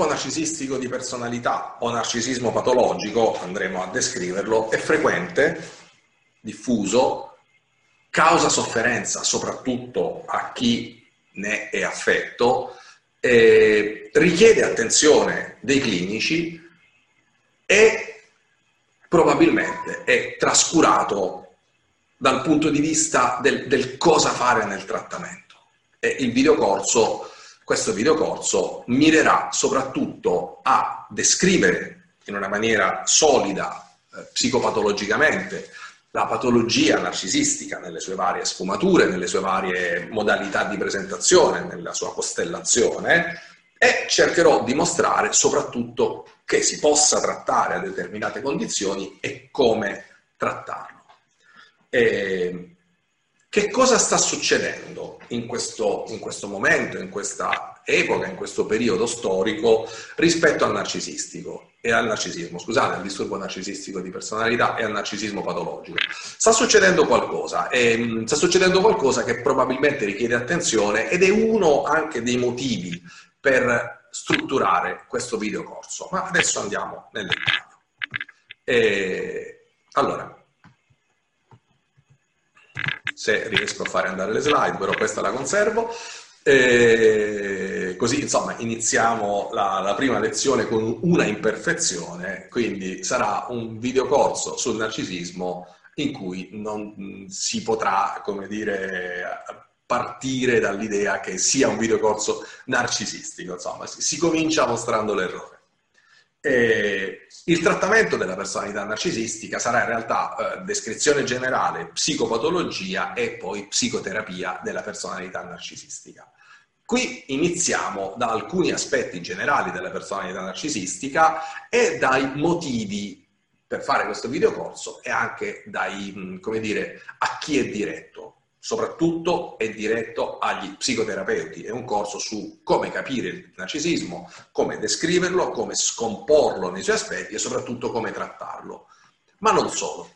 disturbo narcisistico di personalità o narcisismo patologico, andremo a descriverlo, è frequente, diffuso, causa sofferenza soprattutto a chi ne è affetto, eh, richiede attenzione dei clinici e probabilmente è trascurato dal punto di vista del, del cosa fare nel trattamento. E il videocorso questo videocorso mirerà soprattutto a descrivere in una maniera solida, eh, psicopatologicamente, la patologia narcisistica nelle sue varie sfumature, nelle sue varie modalità di presentazione, nella sua costellazione e cercherò di mostrare soprattutto che si possa trattare a determinate condizioni e come trattarlo. E che cosa sta succedendo in questo, in questo, momento, in questa epoca, in questo periodo storico rispetto al narcisistico e al narcisismo, scusate, al disturbo narcisistico di personalità e al narcisismo patologico? Sta succedendo qualcosa, e, mm, sta succedendo qualcosa che probabilmente richiede attenzione ed è uno anche dei motivi per strutturare questo videocorso. Ma adesso andiamo nel dettaglio. Allora, se riesco a fare andare le slide, però questa la conservo. E così insomma iniziamo la, la, prima lezione con una imperfezione, quindi sarà un videocorso sul narcisismo in cui non si potrà, come dire, partire dall'idea che sia un videocorso narcisistico, insomma si, si comincia mostrando l'errore. E il trattamento della personalità narcisistica sarà in realtà eh, descrizione generale, psicopatologia e poi psicoterapia della personalità narcisistica. Qui iniziamo da alcuni aspetti generali della personalità narcisistica e dai motivi per fare questo videocorso e anche dai, come dire, a chi è diretto soprattutto è diretto agli psicoterapeuti, è un corso su come capire il narcisismo, come descriverlo, come scomporlo nei suoi aspetti e soprattutto come trattarlo. Ma non solo.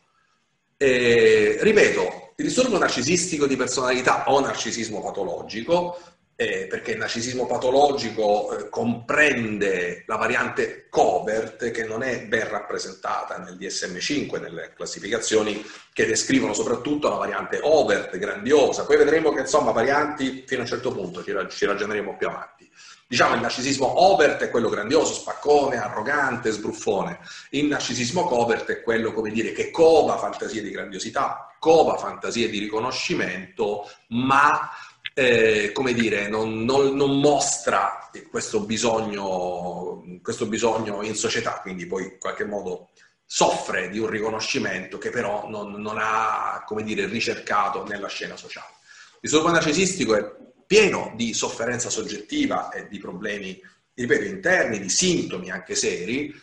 Eh, ripeto, il disturbo narcisistico di personalità o narcisismo patologico eh, perché il narcisismo patologico eh, comprende la variante covert che non è ben rappresentata nel DSM5, nelle classificazioni che descrivono soprattutto la variante overt, grandiosa. Poi vedremo che insomma varianti fino a un certo punto, ci, ci ragioneremo più avanti. Diciamo il narcisismo overt è quello grandioso, spaccone, arrogante, sbruffone. Il narcisismo covert è quello, come dire, che cova fantasie di grandiosità, cova fantasie di riconoscimento, ma eh, come dire, non, non, non mostra questo bisogno, questo bisogno, in società, quindi poi in qualche modo soffre di un riconoscimento che però non, non ha, come dire, ricercato nella scena sociale. Il disturbo narcisistico è pieno di sofferenza soggettiva e di problemi, ripeto, interni, di sintomi anche seri,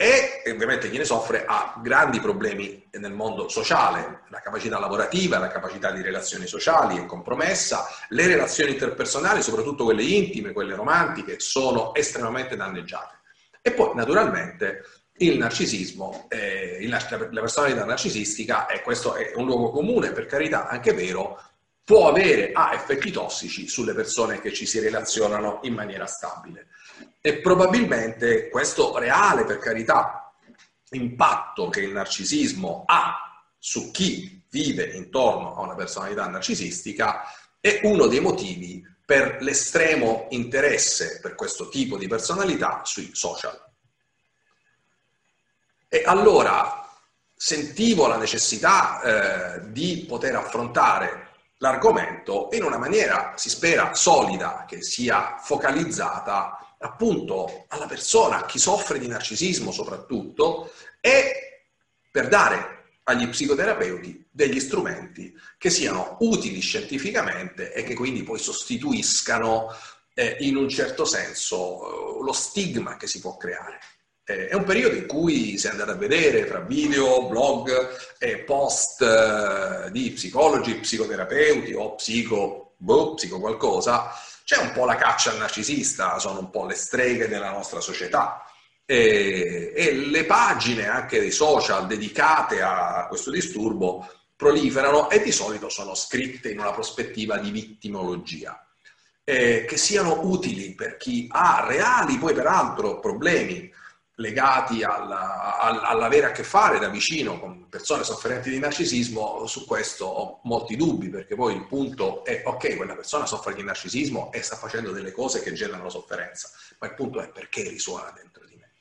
e ovviamente chi ne soffre ha grandi problemi nel mondo sociale, la capacità lavorativa, la capacità di relazioni sociali è compromessa, le relazioni interpersonali, soprattutto quelle intime, quelle romantiche, sono estremamente danneggiate. E poi naturalmente il narcisismo, eh, il, la personalità narcisistica, e questo è un luogo comune, per carità, anche vero, può avere ha effetti tossici sulle persone che ci si relazionano in maniera stabile. E probabilmente questo reale, per carità, impatto che il narcisismo ha su chi vive intorno a una personalità narcisistica è uno dei motivi per l'estremo interesse per questo tipo di personalità sui social. E allora sentivo la necessità eh, di poter affrontare l'argomento in una maniera, si spera, solida, che sia focalizzata appunto alla persona, a chi soffre di narcisismo soprattutto, e per dare agli psicoterapeuti degli strumenti che siano utili scientificamente e che quindi poi sostituiscano eh, in un certo senso eh, lo stigma che si può creare. Eh, è un periodo in cui si è andato a vedere tra video, blog e post eh, di psicologi, psicoterapeuti o psico, boh, psico qualcosa, c'è un po' la caccia al narcisista, sono un po' le streghe della nostra società. E, e le pagine anche dei social dedicate a questo disturbo proliferano e di solito sono scritte in una prospettiva di vittimologia. eh, che siano utili per chi ha reali, poi peraltro, problemi legati alla, all'avere a che fare da vicino con persone sofferenti di narcisismo, su questo ho molti dubbi, perché poi il punto è, ok, quella persona soffre di narcisismo e sta facendo delle cose che generano sofferenza, ma il punto è perché risuona dentro di me.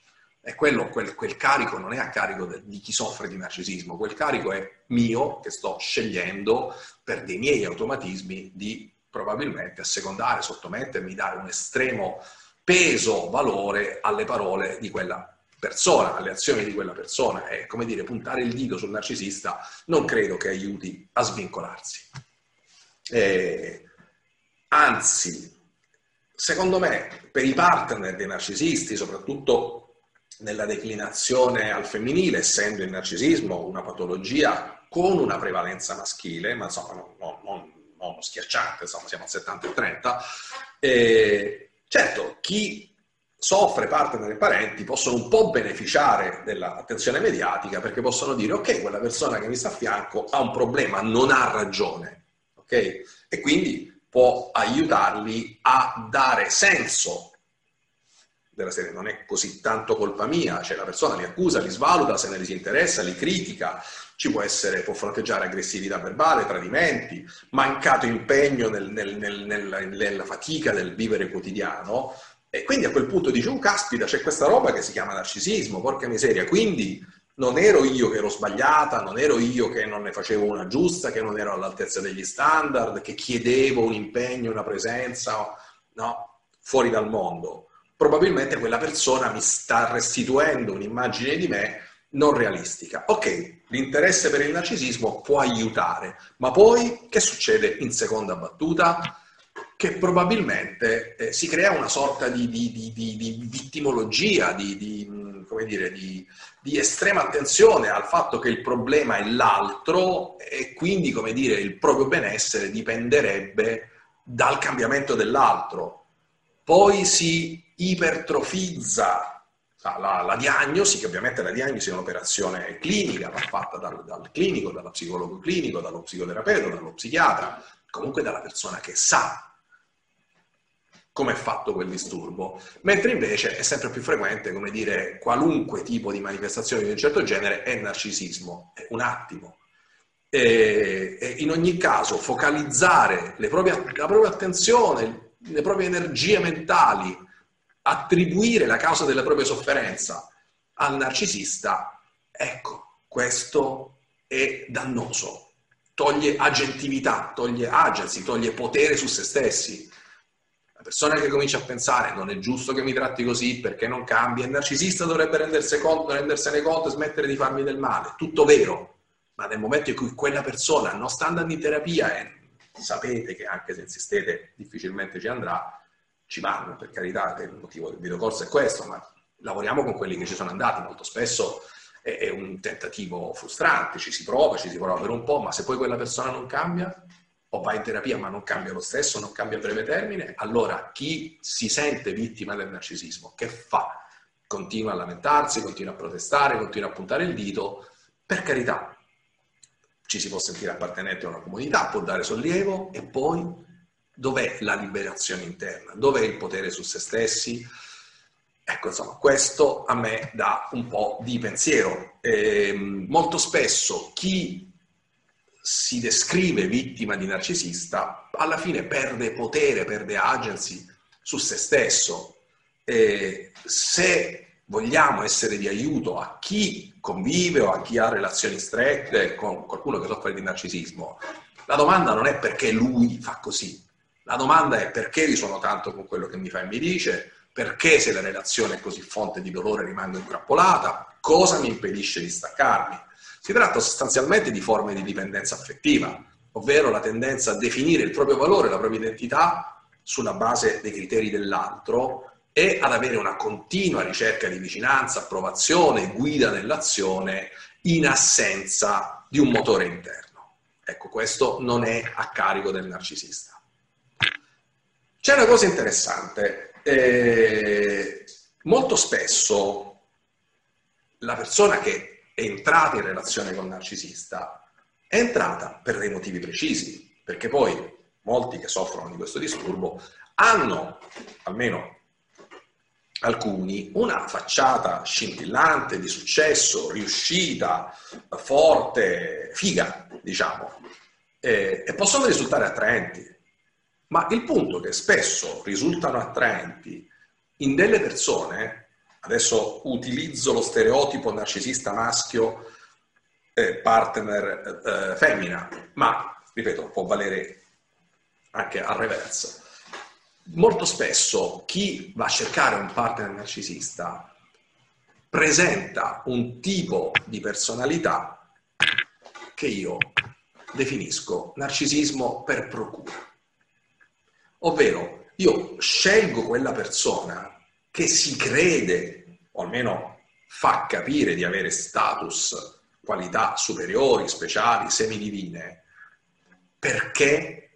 E quello, quel, quel carico non è a carico de, di chi soffre di narcisismo, quel carico è mio, che sto scegliendo per dei miei automatismi di probabilmente assecondare, sottomettermi, dare un estremo peso, valore alle parole di quella persona, alle azioni di quella persona e, come dire, puntare il dito sul narcisista non credo che aiuti a svincolarsi. Eh, anzi, secondo me, per i partner dei narcisisti, soprattutto nella declinazione al femminile, essendo il narcisismo una patologia con una prevalenza maschile, ma insomma non, non, non schiacciante, insomma siamo al 70 e 30. E, certo, chi soffre partner e parenti possono un po' beneficiare dell'attenzione mediatica perché possono dire ok, quella persona che mi sta a fianco ha un problema, non ha ragione, ok? E quindi può aiutarli a dare senso della serie, non è così tanto colpa mia, cioè la persona li accusa, li svaluta, se ne disinteressa, li critica, ci può essere, può fronteggiare aggressività verbale, tradimenti, mancato impegno nel, nel, nel, nella fatica del vivere quotidiano. E quindi a quel punto dice, un oh, caspita, c'è questa roba che si chiama narcisismo, porca miseria. Quindi non ero io che ero sbagliata, non ero io che non ne facevo una giusta, che non ero all'altezza degli standard, che chiedevo un impegno, una presenza, no, fuori dal mondo. Probabilmente quella persona mi sta restituendo un'immagine di me non realistica. Ok, l'interesse per il narcisismo può aiutare, ma poi che succede in seconda battuta? Che probabilmente eh, si crea una sorta di, di, di, di vittimologia, di, come dire, di, estrema attenzione al fatto che il problema è l'altro e quindi, come dire, il proprio benessere dipenderebbe dal cambiamento dell'altro. Poi si ipertrofizza la, la, diagnosi, che ovviamente la diagnosi è un'operazione clinica, va fatta dal, dal clinico, dallo psicologo clinico, dallo psicoterapeuta, dallo psichiatra, comunque dalla persona che sa come è fatto quel disturbo, mentre invece è sempre più frequente, come dire, qualunque tipo di manifestazione di un certo genere è narcisismo, è un attimo. E, e in ogni caso focalizzare proprie, la propria attenzione, le proprie energie mentali attribuire la causa della propria sofferenza al narcisista, ecco, questo è dannoso. Toglie agentività, toglie agency, toglie potere su se stessi. La persona che comincia a pensare non è giusto che mi tratti così perché non cambia, il narcisista dovrebbe conto, rendersene conto e smettere di farmi del male. Tutto vero, ma nel momento in cui quella persona non sta andando in terapia e sapete che anche se insistete difficilmente ci andrà, ci vanno, per carità, il motivo del videocorso è questo, ma lavoriamo con quelli che ci sono andati, molto spesso è, è un tentativo frustrante, ci si prova, ci si prova per un po', ma se poi quella persona non cambia, o va in terapia ma non cambia lo stesso, non cambia a breve termine, allora chi si sente vittima del narcisismo, che fa? Continua a lamentarsi, continua a protestare, continua a puntare il dito, per carità, ci si può sentire appartenenti a una comunità, può dare sollievo e poi Dov'è la liberazione interna? Dov'è il potere su se stessi? Ecco, insomma, questo a me dà un po' di pensiero. Eh, molto spesso chi si descrive vittima di narcisista alla fine perde potere, perde agency su se stesso. Eh, se vogliamo essere di aiuto a chi convive o a chi ha relazioni strette con qualcuno che soffre di narcisismo, la domanda non è perché lui fa così, la domanda è perché risuono tanto con quello che mi fa e mi dice, perché se la relazione è così fonte di dolore rimango intrappolata, cosa mi impedisce di staccarmi. Si tratta sostanzialmente di forme di dipendenza affettiva, ovvero la tendenza a definire il proprio valore, la propria identità sulla base dei criteri dell'altro e ad avere una continua ricerca di vicinanza, approvazione, guida nell'azione in assenza di un motore interno. Ecco, questo non è a carico del narcisista. C'è una cosa interessante, eh, molto spesso la persona che è entrata in relazione con il narcisista è entrata per dei motivi precisi, perché poi molti che soffrono di questo disturbo hanno, almeno alcuni, una facciata scintillante di successo, riuscita, forte, figa, diciamo, e, e possono risultare attraenti. Ma il punto è che spesso risultano attraenti in delle persone, adesso utilizzo lo stereotipo narcisista maschio, eh, partner eh, femmina, ma ripeto, può valere anche al reverso molto spesso chi va a cercare un partner narcisista presenta un tipo di personalità che io definisco narcisismo per procura. Ovvero, io scelgo quella persona che si crede, o almeno fa capire di avere status, qualità superiori, speciali, semidivine, perché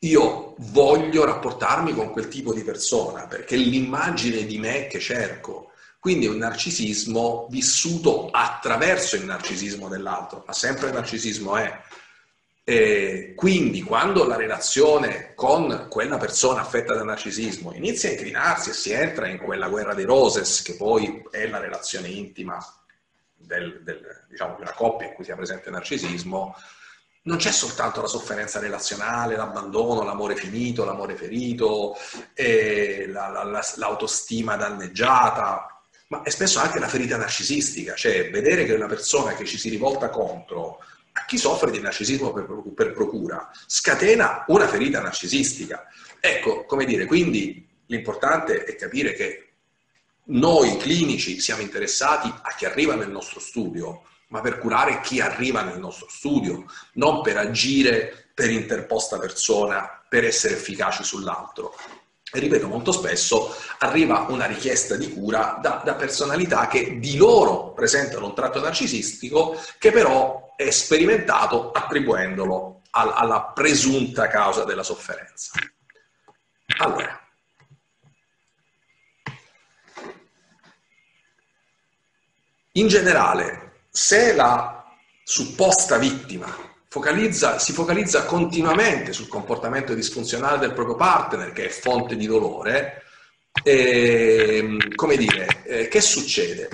io voglio rapportarmi con quel tipo di persona perché l'immagine di me che cerco. Quindi è un narcisismo vissuto attraverso il narcisismo dell'altro, ma sempre il narcisismo è. E quindi quando la relazione con quella persona affetta da narcisismo inizia a inclinarsi e si entra in quella guerra dei roses, che poi è la relazione intima del, del, diciamo, di una coppia in cui sia presente il narcisismo, non c'è soltanto la sofferenza relazionale, l'abbandono, l'amore finito, l'amore ferito, eh, la, la, la, l'autostima danneggiata, ma è spesso anche la ferita narcisistica, cioè vedere che una persona che ci si rivolta contro, a chi soffre di narcisismo per, procura, scatena una ferita narcisistica. Ecco, come dire, quindi l'importante è capire che noi clinici siamo interessati a chi arriva nel nostro studio, ma per curare chi arriva nel nostro studio, non per agire per interposta persona, per essere efficaci sull'altro. Ripeto, molto spesso arriva una richiesta di cura da, da personalità che di loro presentano un tratto narcisistico che però è sperimentato attribuendolo al, alla presunta causa della sofferenza. Allora, in generale, se la supposta vittima focalizza, si focalizza continuamente sul comportamento disfunzionale del proprio partner, che è fonte di dolore, eh, come dire, eh, che succede?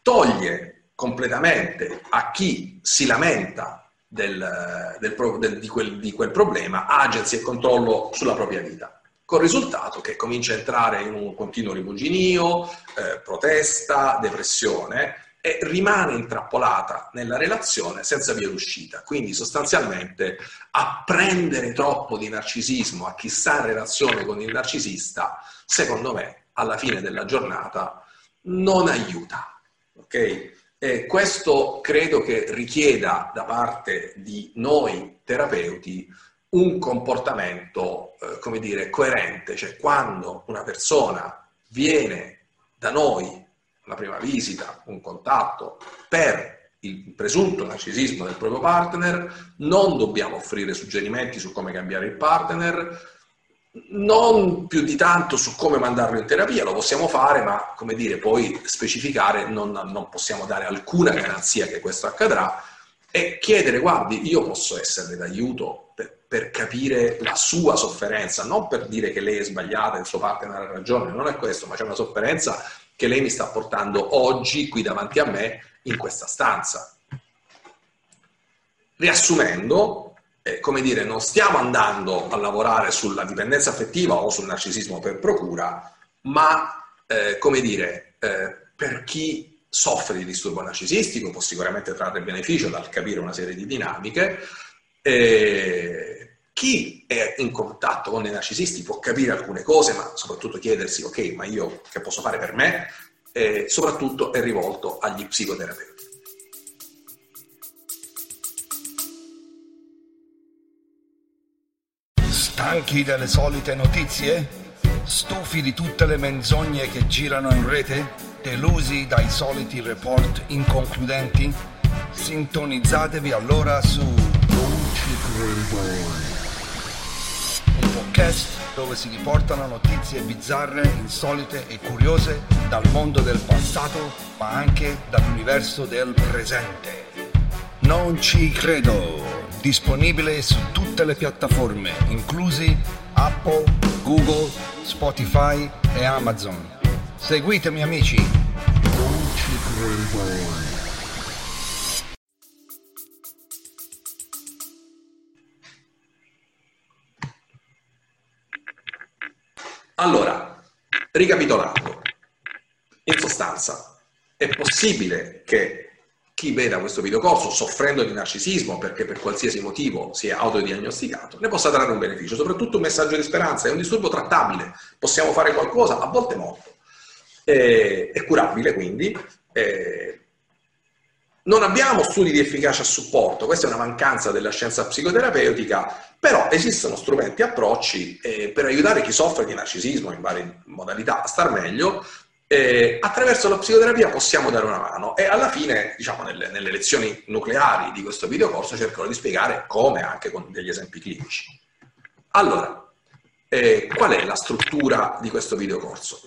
Toglie completamente a chi si lamenta del, del, del, di, quel, di, quel, problema agency e controllo sulla propria vita. Con il risultato che comincia a entrare in un continuo rimuginio, eh, protesta, depressione, e rimane intrappolata nella relazione senza via d'uscita. Quindi sostanzialmente apprendere troppo di narcisismo a chi sta in relazione con il narcisista, secondo me, alla fine della giornata non aiuta. Ok? E questo credo che richieda da parte di noi terapeuti un comportamento, eh, come dire, coerente, cioè quando una persona viene da noi la prima visita, un contatto per il presunto narcisismo del proprio partner, non dobbiamo offrire suggerimenti su come cambiare il partner, non più di tanto su come mandarlo in terapia, lo possiamo fare, ma come dire, poi specificare non, non possiamo dare alcuna garanzia che questo accadrà. E chiedere, guardi, io posso esserle d'aiuto per, per, capire la sua sofferenza, non per dire che lei è sbagliata, il suo partner ha ragione, non è questo, ma c'è una sofferenza che lei mi sta portando oggi qui davanti a me in questa stanza. Riassumendo, eh, come dire, non stiamo andando a lavorare sulla dipendenza affettiva o sul narcisismo per procura, ma eh, come dire, eh, per chi soffre di disturbo narcisistico può sicuramente trarre beneficio dal capire una serie di dinamiche. Eh, chi è in contatto con i narcisisti può capire alcune cose, ma soprattutto chiedersi, ok, ma io che posso fare per me? E soprattutto è rivolto agli psicoterapeuti. Stanchi delle solite notizie? Stufi di tutte le menzogne che girano in rete? Delusi dai soliti report inconcludenti? Sintonizzatevi allora su ci credo podcast dove si riportano notizie bizzarre, insolite e curiose dal mondo del passato, ma anche dall'universo del presente. Non ci credo, disponibile su tutte le piattaforme, inclusi Apple, Google, Spotify e Amazon. Seguitemi amici! Allora, ricapitolando, in sostanza è possibile che chi veda questo videocorso soffrendo di narcisismo perché per qualsiasi motivo si è autodiagnosticato, ne possa trarre un beneficio, soprattutto un messaggio di speranza, è un disturbo trattabile, possiamo fare qualcosa, a volte molto, è, è curabile quindi, è, non abbiamo studi di efficacia a supporto, questa è una mancanza della scienza psicoterapeutica, però esistono strumenti e approcci eh, per aiutare chi soffre di narcisismo in varie modalità a star meglio. Eh, attraverso la psicoterapia possiamo dare una mano e alla fine, diciamo, nelle, nelle lezioni nucleari di questo videocorso cercherò di spiegare come anche con degli esempi clinici. Allora, eh, qual è la struttura di questo videocorso?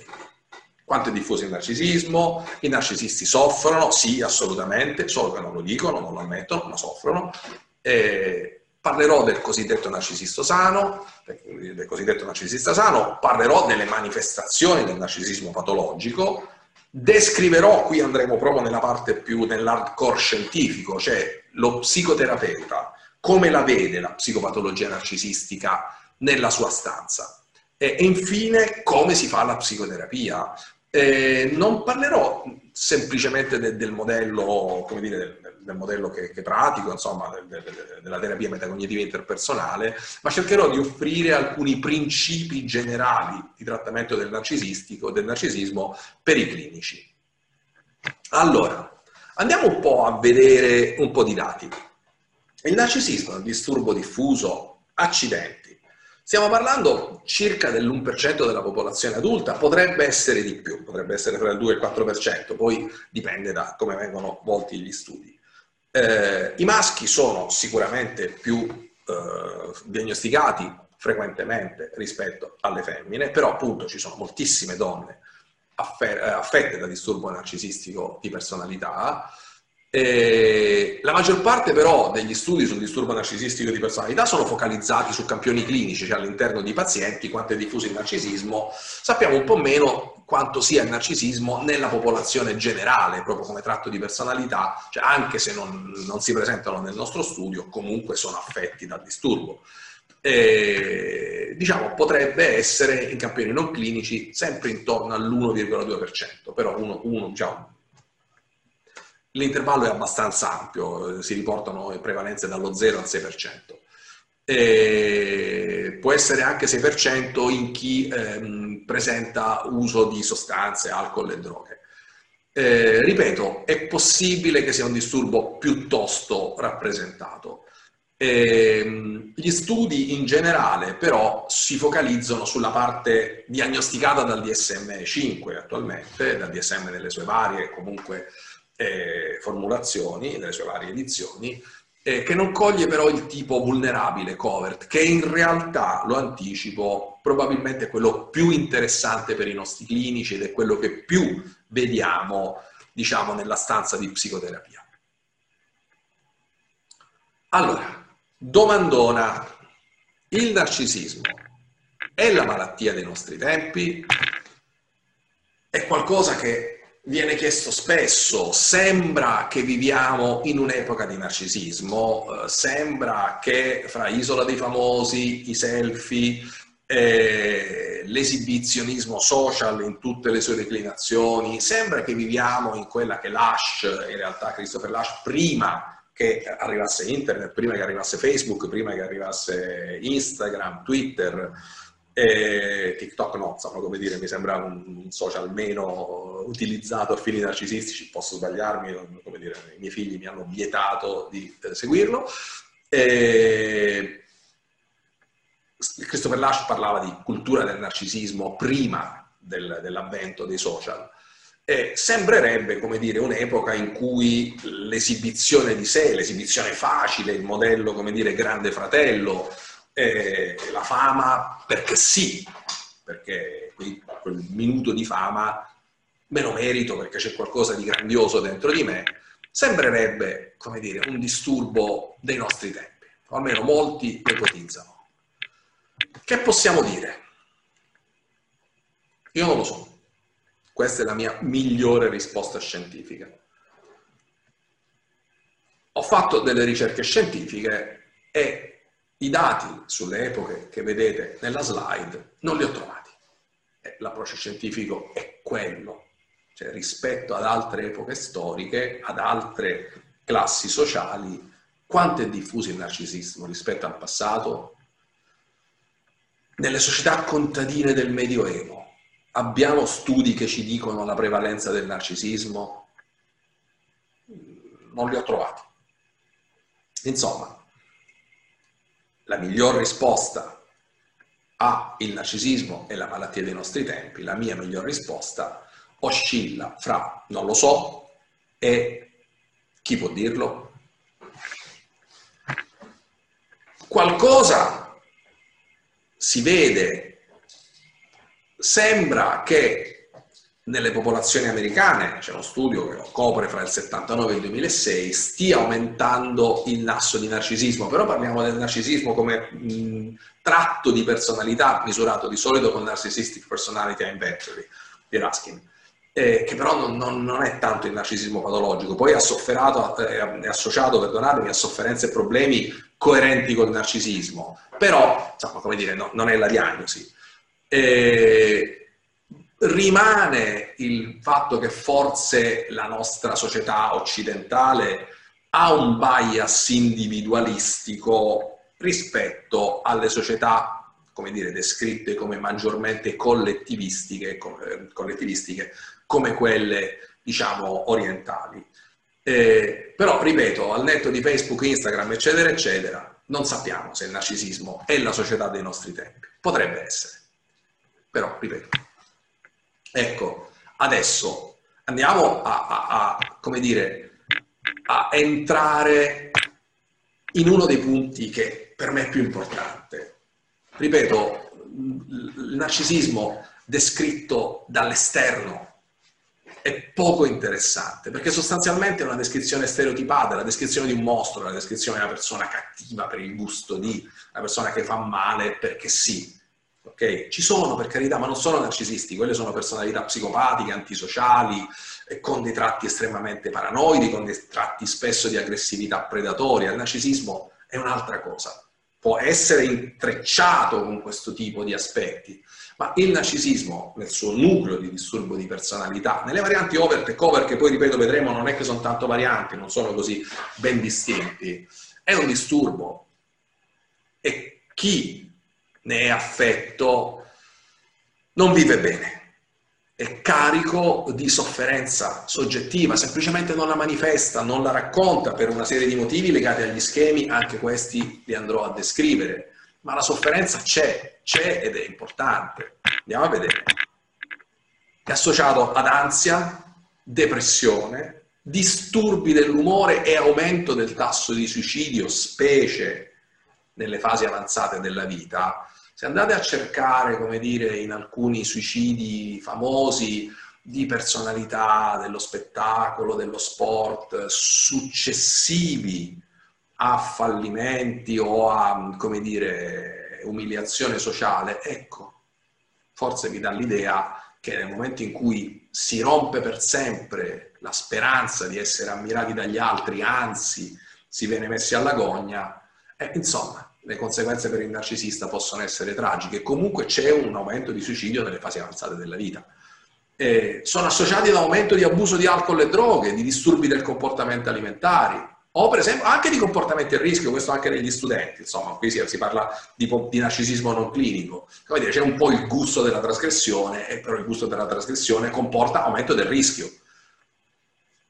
Quanto è diffuso il narcisismo? I narcisisti soffrono? Sì, assolutamente, solo che non lo dicono, non lo ammettono, ma soffrono. Eh, parlerò del cosiddetto narcisista sano, del cosiddetto narcisista sano, parlerò delle manifestazioni del narcisismo patologico, descriverò, qui andremo proprio nella parte più nell'hardcore scientifico, cioè lo psicoterapeuta, come la vede la psicopatologia narcisistica nella sua stanza. E, infine come si fa la psicoterapia, eh, non parlerò semplicemente de, del modello, come dire, del, del modello che, che, pratico, insomma, de, de, della terapia metacognitiva interpersonale, ma cercherò di offrire alcuni principi generali di trattamento del narcisistico, del narcisismo per i clinici. Allora, andiamo un po' a vedere un po' di dati. Il narcisismo è un disturbo diffuso, accidenti Stiamo parlando circa dell'1% della popolazione adulta, potrebbe essere di più, potrebbe essere tra il 2 e il 4%, poi dipende da come vengono volti gli studi. Eh, I maschi sono sicuramente più eh, diagnosticati frequentemente rispetto alle femmine, però appunto ci sono moltissime donne affette da disturbo narcisistico di personalità, eh, la maggior parte però degli studi sul disturbo narcisistico di personalità sono focalizzati su campioni clinici, cioè all'interno di pazienti, quanto è diffuso il narcisismo. Sappiamo un po' meno quanto sia il narcisismo nella popolazione generale, proprio come tratto di personalità, cioè anche se non, non si presentano nel nostro studio, comunque sono affetti dal disturbo. Eh, diciamo potrebbe essere in campioni non clinici sempre intorno all'1,2%, però uno, uno diciamo, L'intervallo è abbastanza ampio, si riportano prevalenze dallo 0 al 6%. E può essere anche 6% in chi ehm, presenta uso di sostanze, alcol e droghe. Eh, ripeto, è possibile che sia un disturbo piuttosto rappresentato. Eh, gli studi in generale però si focalizzano sulla parte diagnosticata dal DSM-5 attualmente, dal DSM nelle sue varie comunque eh, formulazioni, nelle sue varie edizioni, eh, che non coglie però il tipo vulnerabile, covert, che in realtà, lo anticipo, probabilmente è quello più interessante per i nostri clinici ed è quello che più vediamo, diciamo, nella stanza di psicoterapia. Allora, domandona, il narcisismo è la malattia dei nostri tempi? È qualcosa che viene chiesto spesso, sembra che viviamo in un'epoca di narcisismo, eh, sembra che fra Isola dei Famosi, i selfie, eh, l'esibizionismo social in tutte le sue declinazioni, sembra che viviamo in quella che Lash, in realtà Christopher Lash, prima che arrivasse internet, prima che arrivasse Facebook, prima che arrivasse Instagram, Twitter, e TikTok no, insomma, come dire, mi sembra un social meno utilizzato a fini narcisistici, posso sbagliarmi, come dire, i miei figli mi hanno vietato di eh, seguirlo. E... Christopher Lash parlava di cultura del narcisismo prima del, dell'avvento dei social. E sembrerebbe, come dire, un'epoca in cui l'esibizione di sé, l'esibizione facile, il modello, come dire, grande fratello, eh, la fama perché sì, perché quel minuto di fama me lo merito perché c'è qualcosa di grandioso dentro di me, sembrerebbe, come dire, un disturbo dei nostri tempi, o almeno molti ipotizzano. che possiamo dire? Io non lo so. Questa è la mia migliore risposta scientifica. Ho fatto delle ricerche scientifiche e i dati sulle epoche che vedete nella slide non li ho trovati. L'approccio scientifico è quello, cioè rispetto ad altre epoche storiche, ad altre classi sociali, quanto è diffuso il narcisismo rispetto al passato? Nelle società contadine del Medioevo abbiamo studi che ci dicono la prevalenza del narcisismo? Non li ho trovati. Insomma, la miglior risposta al narcisismo e la malattia dei nostri tempi, la mia miglior risposta oscilla fra non lo so e chi può dirlo? qualcosa si vede, sembra che nelle popolazioni americane, c'è uno studio che lo copre fra il 79 e il 2006, stia aumentando il lasso di narcisismo, però parliamo del narcisismo come mh, tratto di personalità misurato di solito con Narcissistic Personality Inventory di Raskin eh, che però non, non, non, è tanto il narcisismo patologico, poi è, eh, è associato, perdonatemi, a sofferenze e problemi coerenti col narcisismo, però, insomma, come dire, no, non è la diagnosi. Eh, rimane il fatto che forse la nostra società occidentale ha un bias individualistico rispetto alle società come dire, descritte come maggiormente collettivistiche, collettivistiche come quelle, diciamo, orientali. Eh, però, ripeto, al netto di Facebook, Instagram, eccetera, eccetera, non sappiamo se il narcisismo è la società dei nostri tempi. Potrebbe essere. Però, ripeto. Ecco, adesso andiamo a, a, a come dire, a entrare in uno dei punti che per me è più importante. Ripeto, il narcisismo descritto dall'esterno è poco interessante, perché sostanzialmente è una descrizione stereotipata, la descrizione di un mostro, la descrizione di una persona cattiva per il gusto di, una persona che fa male perché sì. Okay? Ci sono per carità, ma non sono narcisisti, quelle sono personalità psicopatiche, antisociali, con dei tratti estremamente paranoidi, con dei tratti spesso di aggressività predatoria. Il narcisismo è un'altra cosa, può essere intrecciato con questo tipo di aspetti, ma il narcisismo, nel suo nucleo di disturbo di personalità, nelle varianti overt e cover, che poi ripeto vedremo non è che sono tanto varianti, non sono così ben distinti, è un disturbo. E chi è affetto non vive bene, è carico di sofferenza soggettiva, semplicemente non la manifesta, non la racconta per una serie di motivi legati agli schemi, anche questi li andrò a descrivere ma la sofferenza c'è, c'è ed è importante. Andiamo a vedere. È associato ad ansia, depressione, disturbi dell'umore e aumento del tasso di suicidio, specie nelle fasi avanzate della vita. Se andate a cercare, come dire, in alcuni suicidi famosi di personalità dello spettacolo, dello sport, successivi a fallimenti o a, come dire, umiliazione sociale, ecco, forse vi dà l'idea che nel momento in cui si rompe per sempre la speranza di essere ammirati dagli altri, anzi si viene messi alla gogna, eh, insomma, le conseguenze per il narcisista possono essere tragiche. Comunque c'è un aumento di suicidio nelle fasi avanzate della vita. Eh, sono associati ad aumento di abuso di alcol e droghe, di disturbi del comportamento alimentari, o per esempio anche di comportamenti a rischio, questo anche negli studenti, insomma, qui si, si parla di, di, narcisismo non clinico. Come dire, c'è un po' il gusto della trasgressione, però il gusto della trasgressione comporta aumento del rischio.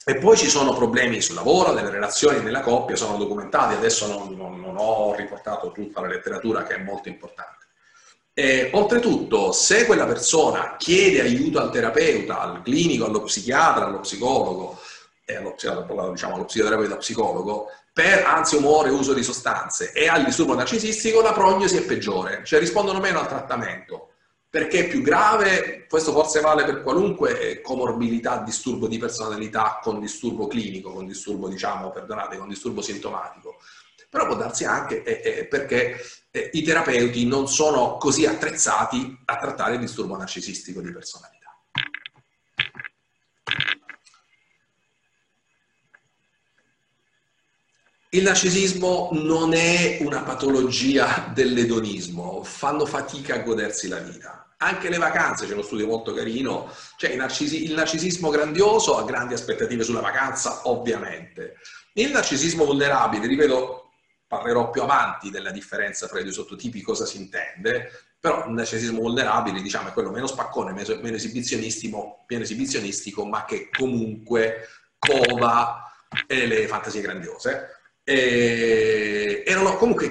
E poi ci sono problemi sul lavoro, nelle relazioni, nella coppia, sono documentati, adesso non, non, non ho riportato tutta la letteratura che è molto importante. E, oltretutto, se quella persona chiede aiuto al terapeuta, al clinico, allo psichiatra, allo psicologo, e allo, diciamo, allo psicoterapeuta psicologo, per ansia, umore, uso di sostanze e al disturbo narcisistico la prognosi è peggiore, cioè rispondono meno al trattamento. Perché è più grave, questo forse vale per qualunque comorbidità, disturbo di personalità con disturbo clinico, con disturbo, diciamo, perdonate, con disturbo sintomatico. però può darsi anche eh, eh, perché eh, i terapeuti non sono così attrezzati a trattare il disturbo narcisistico di personalità. Il narcisismo non è una patologia dell'edonismo, fanno fatica a godersi la vita. Anche le vacanze, c'è uno studio molto carino, cioè il, narcisi- il narcisismo grandioso ha grandi aspettative sulla vacanza, ovviamente. Il narcisismo vulnerabile, ripeto, parlerò più avanti della differenza tra i due sottotipi, cosa si intende, però il narcisismo vulnerabile, diciamo, è quello meno spaccone, meno, esibizionistico, meno esibizionistico, ma che comunque cova le fantasie grandiose. E erano comunque